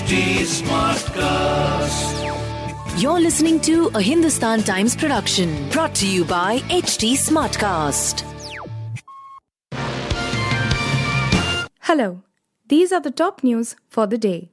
HT Smartcast. You're listening to a Hindustan Times production brought to you by HT Smartcast. Hello, these are the top news for the day.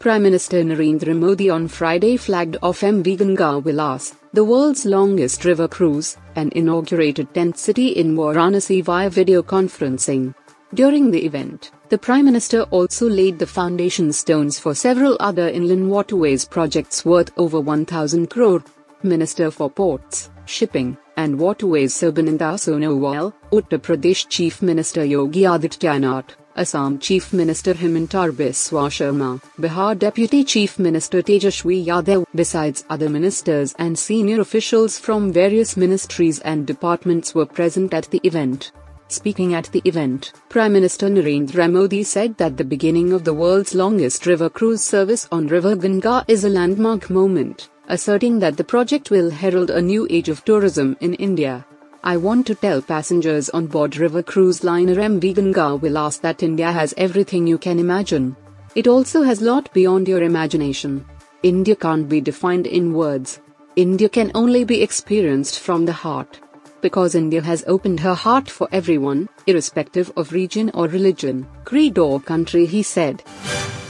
Prime Minister Narendra Modi on Friday flagged off MV Ganga Vilas, the world's longest river cruise, and inaugurated tent city in Varanasi via video conferencing. During the event, the Prime Minister also laid the foundation stones for several other inland waterways projects worth over 1000 crore. Minister for Ports, Shipping, and Waterways Sarbananda Sonowal, Uttar Pradesh Chief Minister Yogi Adityanath, Assam Chief Minister Himanta Biswa Sarma, Bihar Deputy Chief Minister Tejashwi Yadav, besides other ministers and senior officials from various ministries and departments were present at the event. Speaking at the event, Prime Minister Narendra Modi said that the beginning of the world's longest river cruise service on River Ganga is a landmark moment, asserting that the project will herald a new age of tourism in India. I want to tell passengers on board river cruise liner MV Ganga Vilas that India has everything you can imagine. It also has lot beyond your imagination. India can't be defined in words. India can only be experienced from the heart because India has opened her heart for everyone, irrespective of region or religion, creed or country, he said.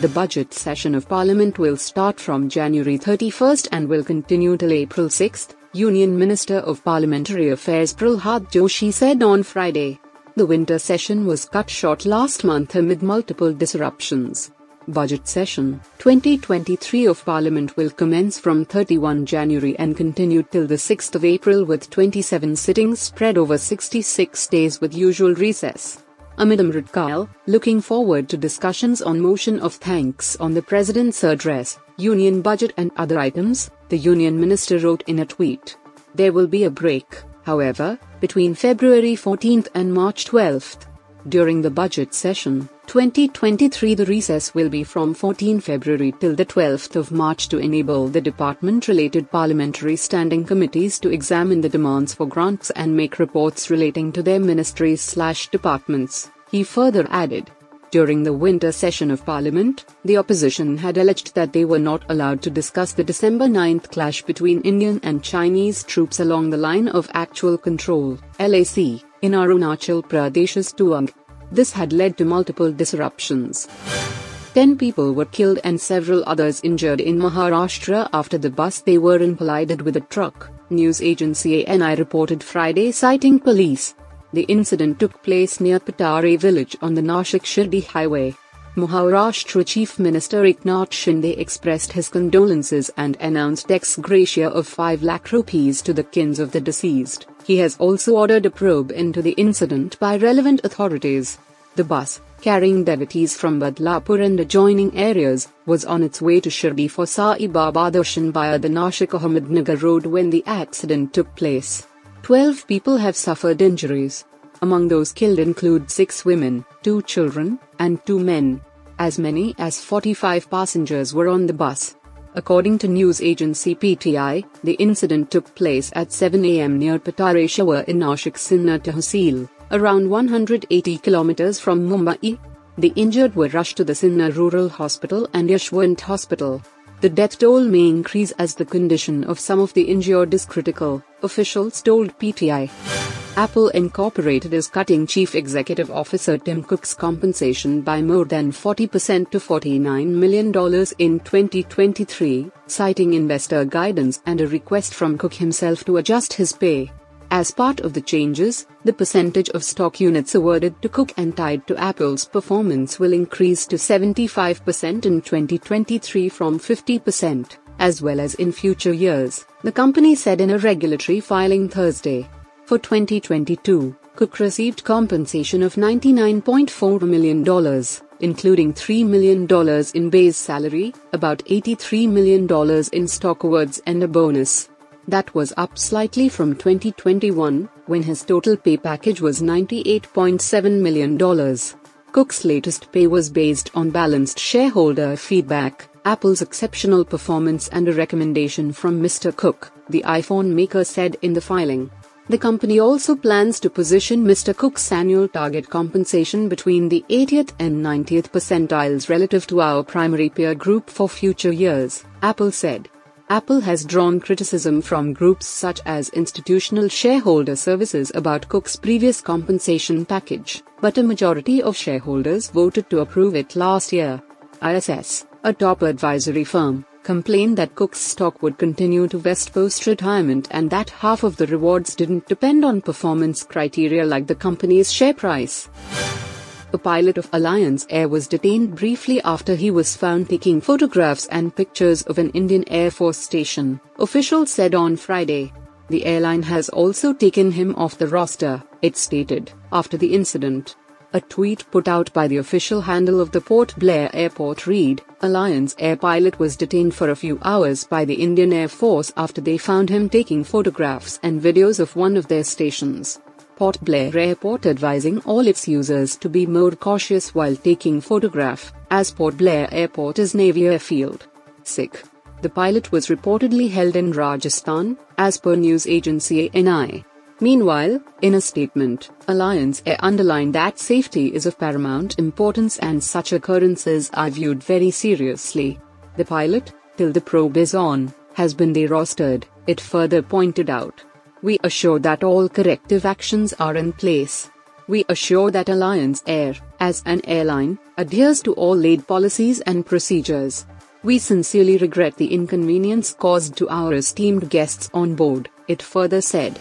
The budget session of Parliament will start from January 31st and will continue till April 6th, Union Minister of Parliamentary Affairs Pralhad Joshi said on Friday. The winter session was cut short last month amid multiple disruptions. Budget session 2023 of Parliament will commence from 31 January and continue till the 6th of April with 27 sittings spread over 66 days with usual recess. Amid Amrit looking forward to discussions on motion of thanks on the President's address, Union budget and other items, the Union Minister wrote in a tweet. There will be a break, however, between February 14th and March 12th. During the budget session 2023 the recess will be from 14 February till the 12th of March to enable the department related parliamentary standing committees to examine the demands for grants and make reports relating to their ministries slash departments, he further added. During the winter session of Parliament, the opposition had alleged that they were not allowed to discuss the December 9th clash between Indian and Chinese troops along the line of actual control, LAC, in Arunachal Pradesh's Tawang. This had led to multiple disruptions. Ten people were killed and several others injured in Maharashtra after the bus they were in collided with a truck, news agency ANI reported Friday citing police. The incident took place near Pathare village on the Nashik-Shirdi highway. Maharashtra Chief Minister Eknath Shinde expressed his condolences and announced ex gratia of 5 lakh rupees to the kins of the deceased. He has also ordered a probe into the incident by relevant authorities. The bus, carrying devotees from Badlapur and adjoining areas, was on its way to Shirdi for Sai Baba Darshan via the Nashik Ahmednagar road when the accident took place. Twelve people have suffered injuries. Among those killed include six women, two children, and two men. As many as 45 passengers were on the bus. According to news agency PTI, the incident took place at 7 am near Patareshwar in Nashik Sinnar Tehsil, around 180 kilometers from Mumbai. The injured were rushed to the Sinnar Rural Hospital and Yashwant Hospital. The death toll may increase as the condition of some of the injured is critical, officials told PTI. Apple Incorporated is cutting Chief Executive Officer Tim Cook's compensation by more than 40% to $49 million in 2023, citing investor guidance and a request from Cook himself to adjust his pay. As part of the changes, the percentage of stock units awarded to Cook and tied to Apple's performance will increase to 75% in 2023 from 50%, as well as in future years, the company said in a regulatory filing Thursday. For 2022, Cook received compensation of $99.4 million, including $3 million in base salary, about $83 million in stock awards, and a bonus. That was up slightly from 2021, when his total pay package was $98.7 million. Cook's latest pay was based on balanced shareholder feedback, Apple's exceptional performance, and a recommendation from Mr. Cook, the iPhone maker said in the filing. The company also plans to position Mr. Cook's annual target compensation between the 80th and 90th percentiles relative to our primary peer group for future years, Apple said. Apple has drawn criticism from groups such as Institutional Shareholder Services about Cook's previous compensation package, but a majority of shareholders voted to approve it last year. ISS, a top advisory firm, complained that Cook's stock would continue to vest post retirement and that half of the rewards didn't depend on performance criteria like the company's share price. A pilot of Alliance Air was detained briefly after he was found taking photographs and pictures of an Indian Air Force station, officials said on Friday. The airline has also taken him off the roster, it stated, after the incident. A tweet put out by the official handle of the Port Blair airport read Alliance Air pilot was detained for a few hours by the Indian Air Force after they found him taking photographs and videos of one of their stations. Port Blair Airport advising all its users to be more cautious while taking photograph, as Port Blair Airport is Navy airfield. Sikh. The pilot was reportedly held in Rajasthan, as per news agency ANI. Meanwhile, in a statement, Alliance Air underlined that safety is of paramount importance and such occurrences are viewed very seriously. The pilot, till the probe is on, has been derostered, it further pointed out. We assure that all corrective actions are in place. We assure that Alliance Air, as an airline, adheres to all laid policies and procedures. We sincerely regret the inconvenience caused to our esteemed guests on board, it further said.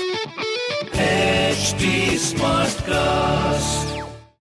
HT Smartcast.